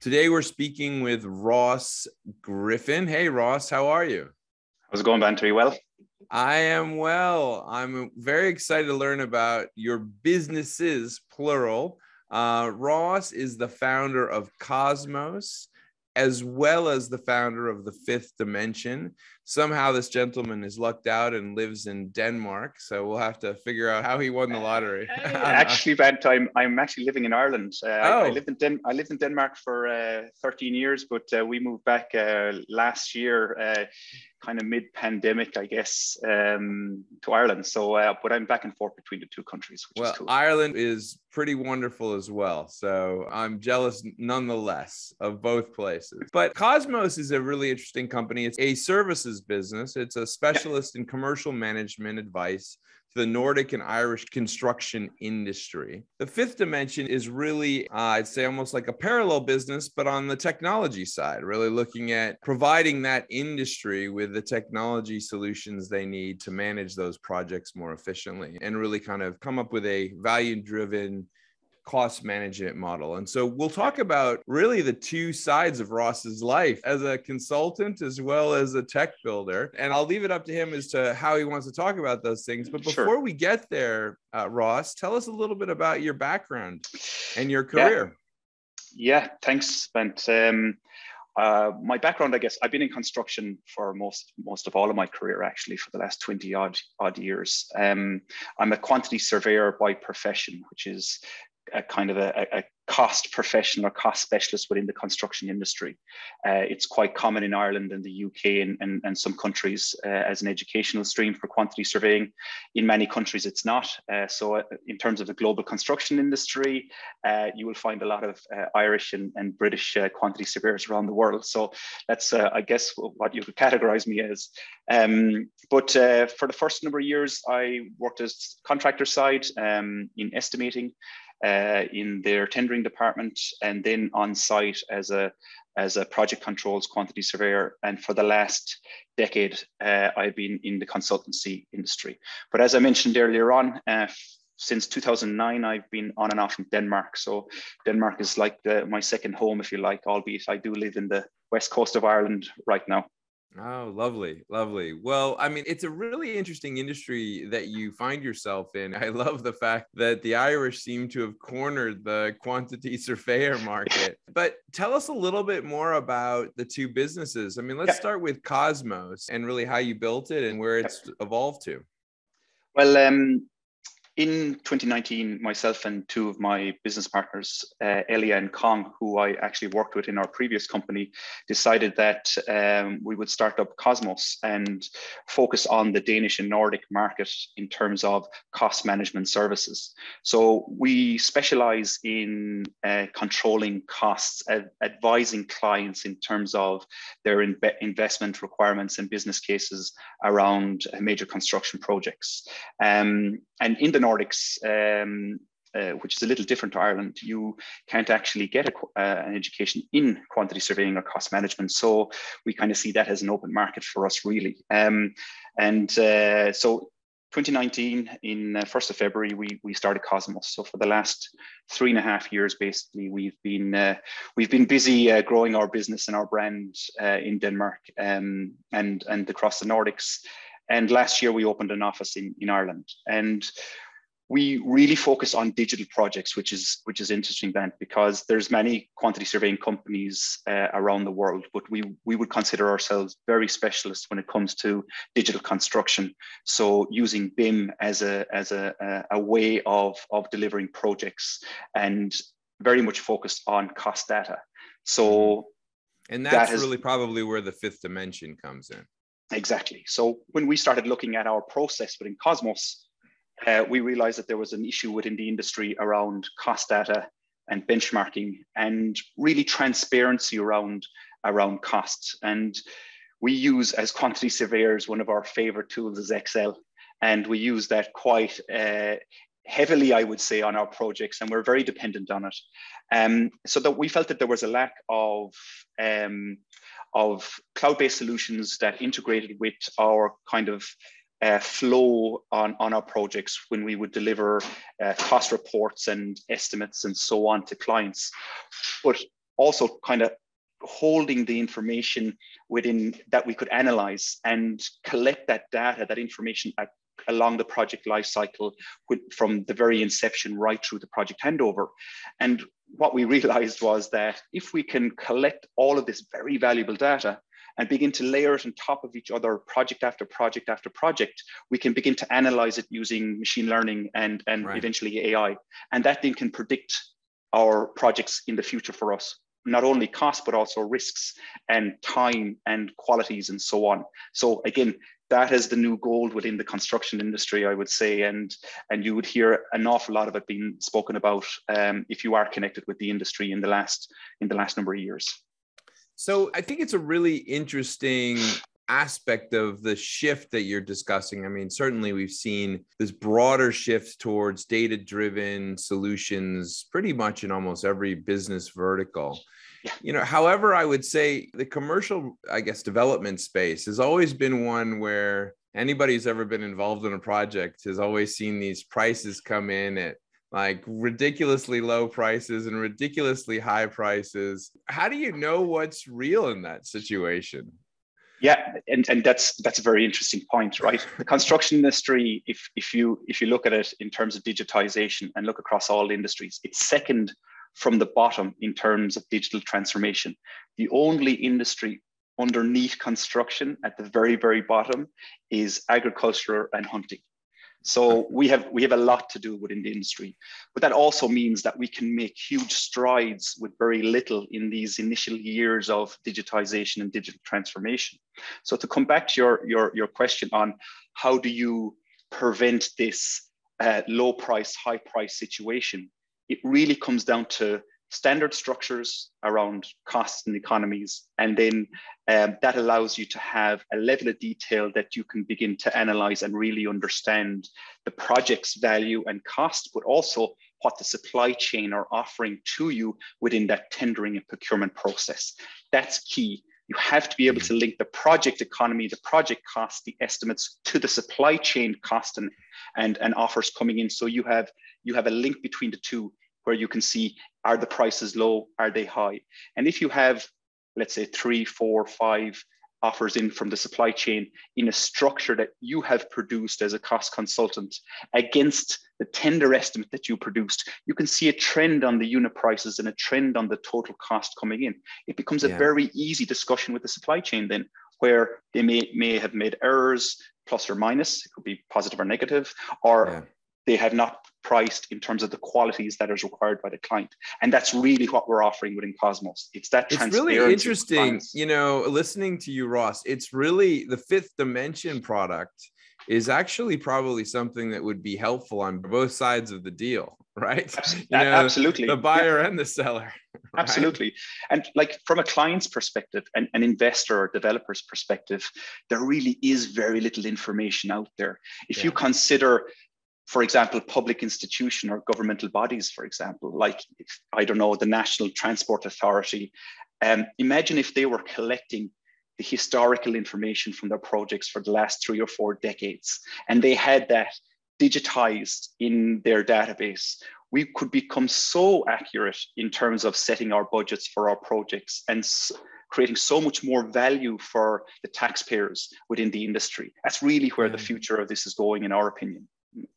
Today we're speaking with Ross Griffin. Hey, Ross, how are you? How's it going, Ben? Are you well? I am well. I'm very excited to learn about your businesses, plural. Uh, Ross is the founder of Cosmos, as well as the founder of the Fifth Dimension somehow this gentleman is lucked out and lives in Denmark. So we'll have to figure out how he won the lottery. actually, bad time. I'm actually living in Ireland. Uh, oh. I, I, lived in Den- I lived in Denmark for uh, 13 years, but uh, we moved back uh, last year, uh, kind of mid-pandemic, I guess, um, to Ireland. So, uh, but I'm back and forth between the two countries. well, is cool. Ireland is pretty wonderful as well. So I'm jealous nonetheless of both places. But Cosmos is a really interesting company. It's a services business. It's a specialist in commercial management advice to the Nordic and Irish construction industry. The fifth dimension is really, uh, I'd say, almost like a parallel business, but on the technology side, really looking at providing that industry with the technology solutions they need to manage those projects more efficiently and really kind of come up with a value driven cost management model. And so we'll talk about really the two sides of Ross's life as a consultant as well as a tech builder. And I'll leave it up to him as to how he wants to talk about those things. But before sure. we get there, uh, Ross, tell us a little bit about your background and your career. Yeah, yeah thanks, Bent. Um, uh, my background, I guess, I've been in construction for most most of all of my career, actually, for the last twenty odd odd years. Um, I'm a quantity surveyor by profession, which is a kind of a, a, cost professional or cost specialist within the construction industry. Uh, it's quite common in Ireland and the UK and, and, and some countries uh, as an educational stream for quantity surveying. In many countries, it's not. Uh, so, uh, in terms of the global construction industry, uh, you will find a lot of uh, Irish and, and British quantity surveyors around the world. So, that's, I guess, what you could categorize me as. Um, but for the first number of years, I worked as contractor side um, in estimating uh, in their tendering department and then on site as a as a project controls quantity surveyor. And for the last decade, uh, I've been in the consultancy industry. But as I mentioned earlier on, uh, since 2009, I've been on and off in Denmark. So Denmark is like the, my second home, if you like, albeit I do live in the west coast of Ireland right now. Oh, lovely, lovely. Well, I mean, it's a really interesting industry that you find yourself in. I love the fact that the Irish seem to have cornered the quantity surveyor market. but tell us a little bit more about the two businesses. I mean, let's yeah. start with Cosmos and really how you built it and where it's evolved to. Well, um, in 2019, myself and two of my business partners, uh, Elia and Kong, who I actually worked with in our previous company, decided that um, we would start up Cosmos and focus on the Danish and Nordic market in terms of cost management services. So we specialize in uh, controlling costs, ad- advising clients in terms of their in- investment requirements and business cases around major construction projects. Um, and in the Nordics, um, uh, which is a little different to Ireland, you can't actually get a, uh, an education in quantity surveying or cost management. So we kind of see that as an open market for us, really. Um, and uh, so 2019, in uh, 1st of February, we, we started Cosmos. So for the last three and a half years, basically, we've been uh, we've been busy uh, growing our business and our brand in Denmark um, and and across the Nordics. And last year we opened an office in, in Ireland. And we really focus on digital projects, which is which is interesting, Ben, because there's many quantity surveying companies uh, around the world, but we we would consider ourselves very specialist when it comes to digital construction. So using BIM as a as a, a, way of of delivering projects and very much focused on cost data. So and that's that has, really probably where the fifth dimension comes in. Exactly. So when we started looking at our process within Cosmos, uh, we realized that there was an issue within the industry around cost data and benchmarking and really transparency around around costs. And we use as quantity surveyors, one of our favorite tools is Excel. And we use that quite uh, heavily, I would say, on our projects, and we're very dependent on it. Um, so that we felt that there was a lack of um, of cloud-based solutions that integrated with our kind of uh, flow on, on our projects when we would deliver uh, cost reports and estimates and so on to clients, but also kind of holding the information within that we could analyze and collect that data, that information at, along the project lifecycle from the very inception right through the project handover. And what we realized was that if we can collect all of this very valuable data and begin to layer it on top of each other project after project after project, we can begin to analyze it using machine learning and, and right. eventually AI. And that then can predict our projects in the future for us not only cost but also risks and time and qualities and so on so again that is the new gold within the construction industry, I would say, and and you would hear an awful lot of it being spoken about um, if you are connected with the industry in the last in the last number of years. So I think it's a really interesting aspect of the shift that you're discussing. I mean, certainly we've seen this broader shift towards data driven solutions pretty much in almost every business vertical. You know, however, I would say the commercial, I guess, development space has always been one where anybody who's ever been involved in a project has always seen these prices come in at like ridiculously low prices and ridiculously high prices. How do you know what's real in that situation? Yeah, and, and that's that's a very interesting point, right? The construction industry, if if you if you look at it in terms of digitization and look across all industries, it's second from the bottom in terms of digital transformation. The only industry underneath construction at the very, very bottom is agriculture and hunting. So we have we have a lot to do within the industry, but that also means that we can make huge strides with very little in these initial years of digitization and digital transformation. So to come back to your your, your question on how do you prevent this uh, low price high price situation, it really comes down to standard structures around costs and economies. And then um, that allows you to have a level of detail that you can begin to analyze and really understand the project's value and cost, but also what the supply chain are offering to you within that tendering and procurement process. That's key. You have to be able to link the project economy, the project cost, the estimates to the supply chain cost and, and, and offers coming in. So you have you have a link between the two where you can see are the prices low, are they high? And if you have, let's say, three, four, five offers in from the supply chain in a structure that you have produced as a cost consultant against the tender estimate that you produced, you can see a trend on the unit prices and a trend on the total cost coming in. It becomes a very easy discussion with the supply chain then, where they may, may have made errors, plus or minus, it could be positive or negative, or yeah they have not priced in terms of the qualities that is required by the client. And that's really what we're offering within Cosmos. It's that It's really interesting, you know, listening to you, Ross, it's really the fifth dimension product is actually probably something that would be helpful on both sides of the deal, right? Absolutely. You know, Absolutely. The buyer yeah. and the seller. Right? Absolutely. And like from a client's perspective, and an investor or developer's perspective, there really is very little information out there. If yeah. you consider for example, public institution or governmental bodies, for example, like, I don't know, the National Transport Authority. Um, imagine if they were collecting the historical information from their projects for the last three or four decades, and they had that digitized in their database. We could become so accurate in terms of setting our budgets for our projects and creating so much more value for the taxpayers within the industry. That's really where the future of this is going, in our opinion.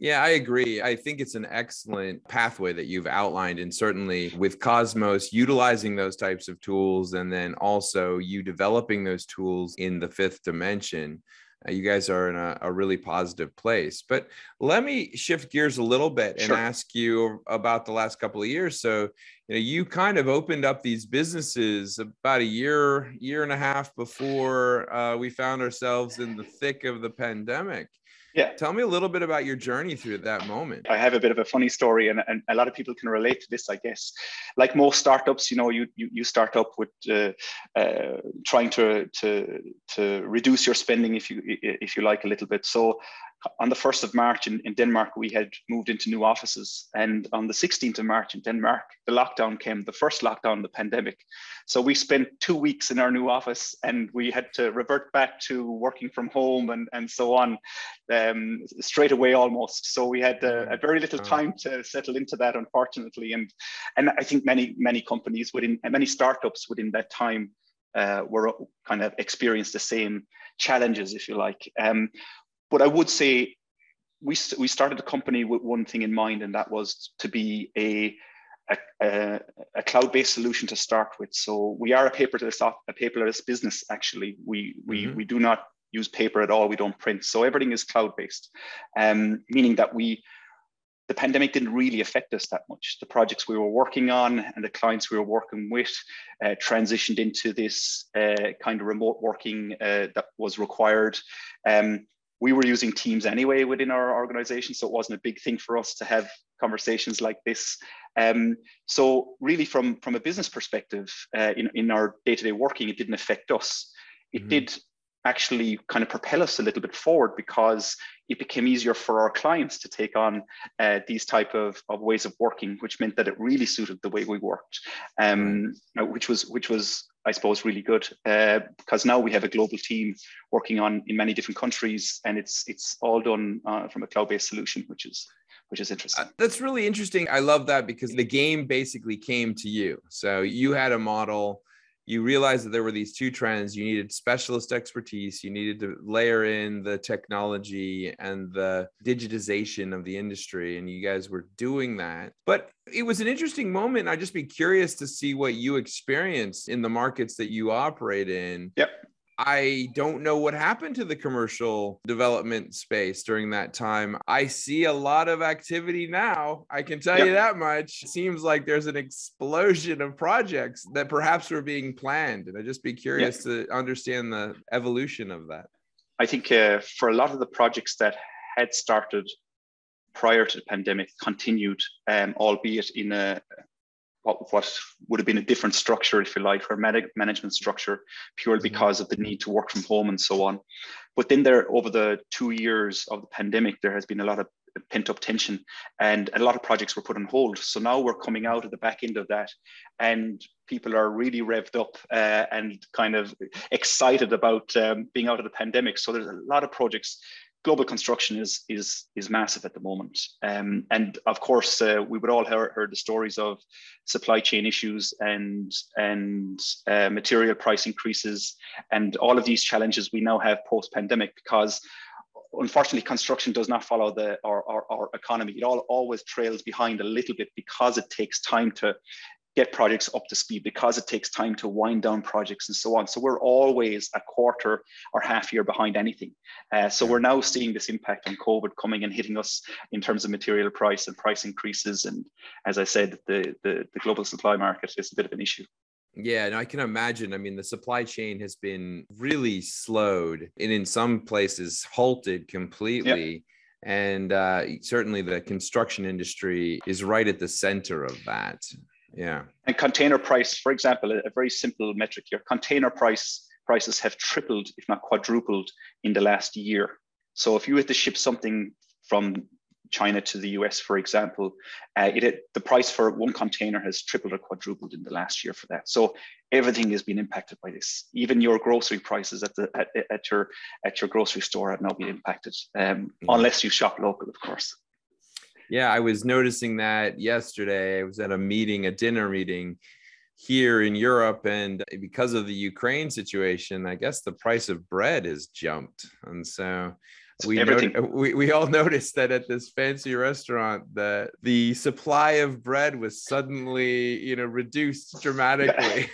Yeah, I agree. I think it's an excellent pathway that you've outlined. And certainly with Cosmos, utilizing those types of tools and then also you developing those tools in the fifth dimension. Uh, you guys are in a, a, really positive place. But let me shift gears a little bit and sure. ask you about the last couple of years. So, you know, you kind of opened up these businesses about a year, year and a half before uh, we found ourselves in the thick of the pandemic. Yeah. Tell me a little bit about your journey through that moment. I have a bit of a funny story, and, and a lot of people can relate to this, I guess. Like most startups, you know, you you, you start up with uh, uh, trying to to to reduce your spending, if you if you like, a little bit. So on the 1st of March in, in Denmark, we had moved into new offices. And on the 16th of March in Denmark, the lockdown came, the first lockdown, of the pandemic. So we spent two weeks in our new office and we had to revert back to working from home and, and so on um, straight away almost. So we had uh, a very little time to settle into that, unfortunately. And, and I think many, many companies within, many startups within that time uh, were kind of experienced the same challenges, if you like. Um, but I would say we, we started the company with one thing in mind, and that was to be a a, a, cloud-based solution to start with. So we are a paperless a paperless business. Actually, we we mm-hmm. we do not use paper at all. We don't print. So everything is cloud-based, um, meaning that we the pandemic didn't really affect us that much. The projects we were working on and the clients we were working with uh, transitioned into this uh, kind of remote working uh, that was required. Um, we were using Teams anyway within our organization, so it wasn't a big thing for us to have conversations like this. Um, so really, from from a business perspective, uh, in in our day to day working, it didn't affect us. It mm-hmm. did actually kind of propel us a little bit forward because it became easier for our clients to take on uh, these type of, of ways of working which meant that it really suited the way we worked um, which was which was I suppose, really good uh, because now we have a global team working on in many different countries, and it's it's all done uh, from a cloud-based solution, which is which is interesting. Uh, that's really interesting. I love that because the game basically came to you. So you had a model you realized that there were these two trends. You needed specialist expertise you needed to layer in the technology and the digitization of the industry and you guys were doing that. But it was an interesting moment. I'd just be curious to see what you experienced in the markets that you operate in. Yep I don't know what happened to the commercial development space during that time. I see a lot of activity now. I can tell yep. you that much. It seems like there's an explosion of projects that perhaps were being planned. And I'd just be curious yep. to understand the evolution of that. I think uh, for a lot of the projects that had started prior to the pandemic continued, um, albeit in a, what, what would have been a different structure, if you like, or management structure, purely mm-hmm. because of the need to work from home and so on. But then there, over the two years of the pandemic, there has been a lot of pent up tension and a lot of projects were put on hold. So now we're coming out of the back end of that and people are really revved up uh, and kind of excited about um, being out of the pandemic. So there's a lot of projects global construction is is is massive at the moment, um, and of course uh, we would all heard, heard the stories of supply chain issues and and uh, material price increases and all of these challenges we now have post pandemic because unfortunately construction does not follow the our, our, our, economy. It all always trails behind a little bit because it takes time to get projects up to speed because it takes time to wind down projects and so on. So we're always a quarter or half year behind anything. Uh, so we're now seeing this impact on COVID coming and hitting us in terms of material price and price increases. And as I said, the, the, the global supply market is a bit of an issue. Yeah, and I can imagine. I mean, the supply chain has been really slowed and in some places halted completely. Yep. And uh, certainly the construction industry is right at the center of that. Yeah. And container price, for example, a very simple metric here, container price prices have tripled, if not quadrupled, in the last year. So if you had to ship something from China to the US, for example, uh, it, the price for one container has tripled or quadrupled in the last year for that. So everything has been impacted by this. Even your grocery prices at the at, at your at your grocery store have now been impacted, um, mm. unless you shop local, of course. Yeah, I was noticing that yesterday. I was at a meeting, a dinner meeting here in Europe, and because of the Ukraine situation, I guess the price of bread has jumped. And so we, not- we we all noticed that at this fancy restaurant that the supply of bread was suddenly you know reduced dramatically.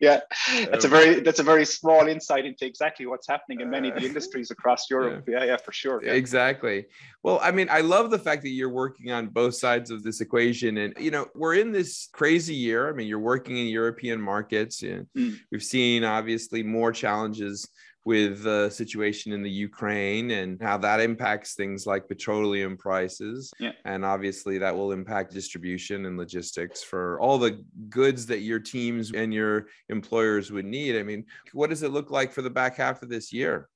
Yeah. That's a very that's a very small insight into exactly what's happening in many of the industries across europe. Yeah yeah, yeah for sure. Yeah. exactly. Well i mean i love the fact that you're working on both sides of this equation. And you know we're in this crazy year. I mean you're working in european markets and mm. we've seen obviously more challenges with the situation in the Ukraine and how that impacts things like petroleum prices. Yeah. And obviously, that will impact distribution and logistics for all the goods that your teams and your employers would need. I mean, what does it look like for the back half of this year?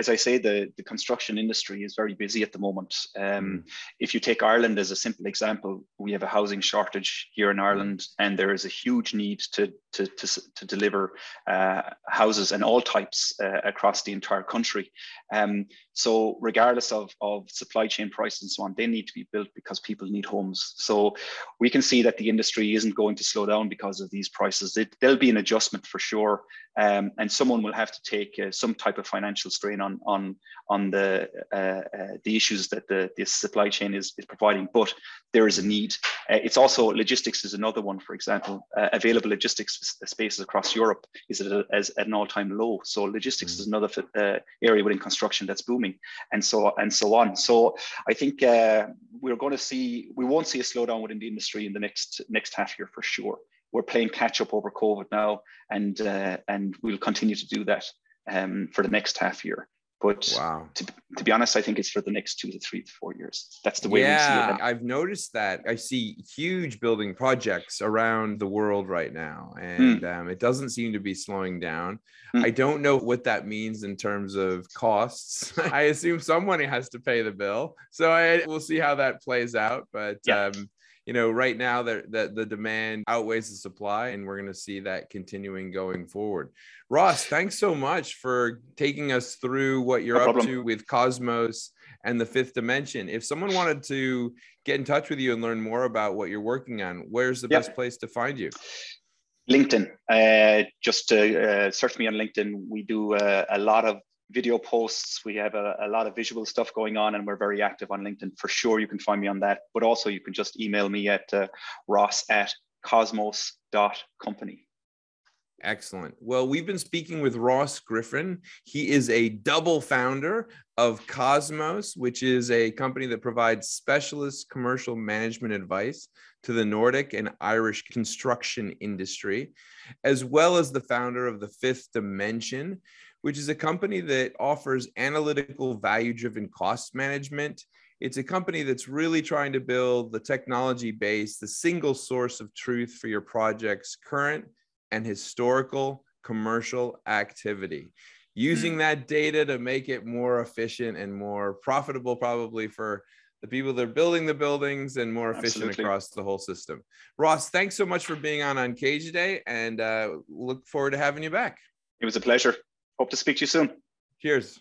As I say, the, the construction industry is very busy at the moment. Um, Mm. if you take Ireland as a simple example, we have a housing shortage here in Ireland, and there is a huge need to, to, to, to deliver uh, houses and all types uh, across the entire country. Um, so, regardless of, of supply chain prices and so on, they need to be built because people need homes. So, we can see that the industry isn't going to slow down because of these prices. It, there'll be an adjustment for sure, um, and someone will have to take uh, some type of financial strain on on on the uh, uh, the issues that the, the supply chain is, is providing. But there is a need. Uh, it's also logistics is another one. For example, uh, available logistics spaces across Europe is at, a, as, at an all time low. So logistics mm-hmm. is another uh, area within construction that's booming, and so and so on. So I think we're going to see we won't see a slowdown within the industry in the next next half year for sure we're playing catch up over COVID now, and uh, and we'll continue to do that um, for the next half year. But wow. to, to be honest, I think it's for the next two to three to four years. That's the way yeah, we see it. I've noticed that. I see huge building projects around the world right now, and mm. um, it doesn't seem to be slowing down. Mm. I don't know what that means in terms of costs. I assume someone has to pay the bill. So I, we'll see how that plays out. But yeah. um, you know, right now that the, the demand outweighs the supply, and we're going to see that continuing going forward. Ross, thanks so much for taking us through what you're no up to with Cosmos and the fifth dimension. If someone wanted to get in touch with you and learn more about what you're working on, where's the yep. best place to find you? LinkedIn. Uh, just uh, search me on LinkedIn. We do uh, a lot of video posts. We have a, a, lot of visual stuff going on, and we're very active on LinkedIn. For sure, you can find me on that. But also, you can just email me at uh, ross at cosmos.company. Excellent. Well, we've been speaking with Ross Griffin. He is a double founder of Cosmos, which is a company that provides specialist commercial management advice to the Nordic and Irish construction industry, as well as the founder of the Fifth Dimension, which is a company that offers analytical value driven cost management. It's a company that's really trying to build the technology base, the single source of truth for your project's current and historical commercial activity. Using that data to make it more efficient and more profitable, probably for the people that are building the buildings and more efficient Absolutely. across the whole system. Ross, thanks so much for being on Uncaged today and uh, look forward to having you back. It was a pleasure. Hope to speak to you soon. Cheers.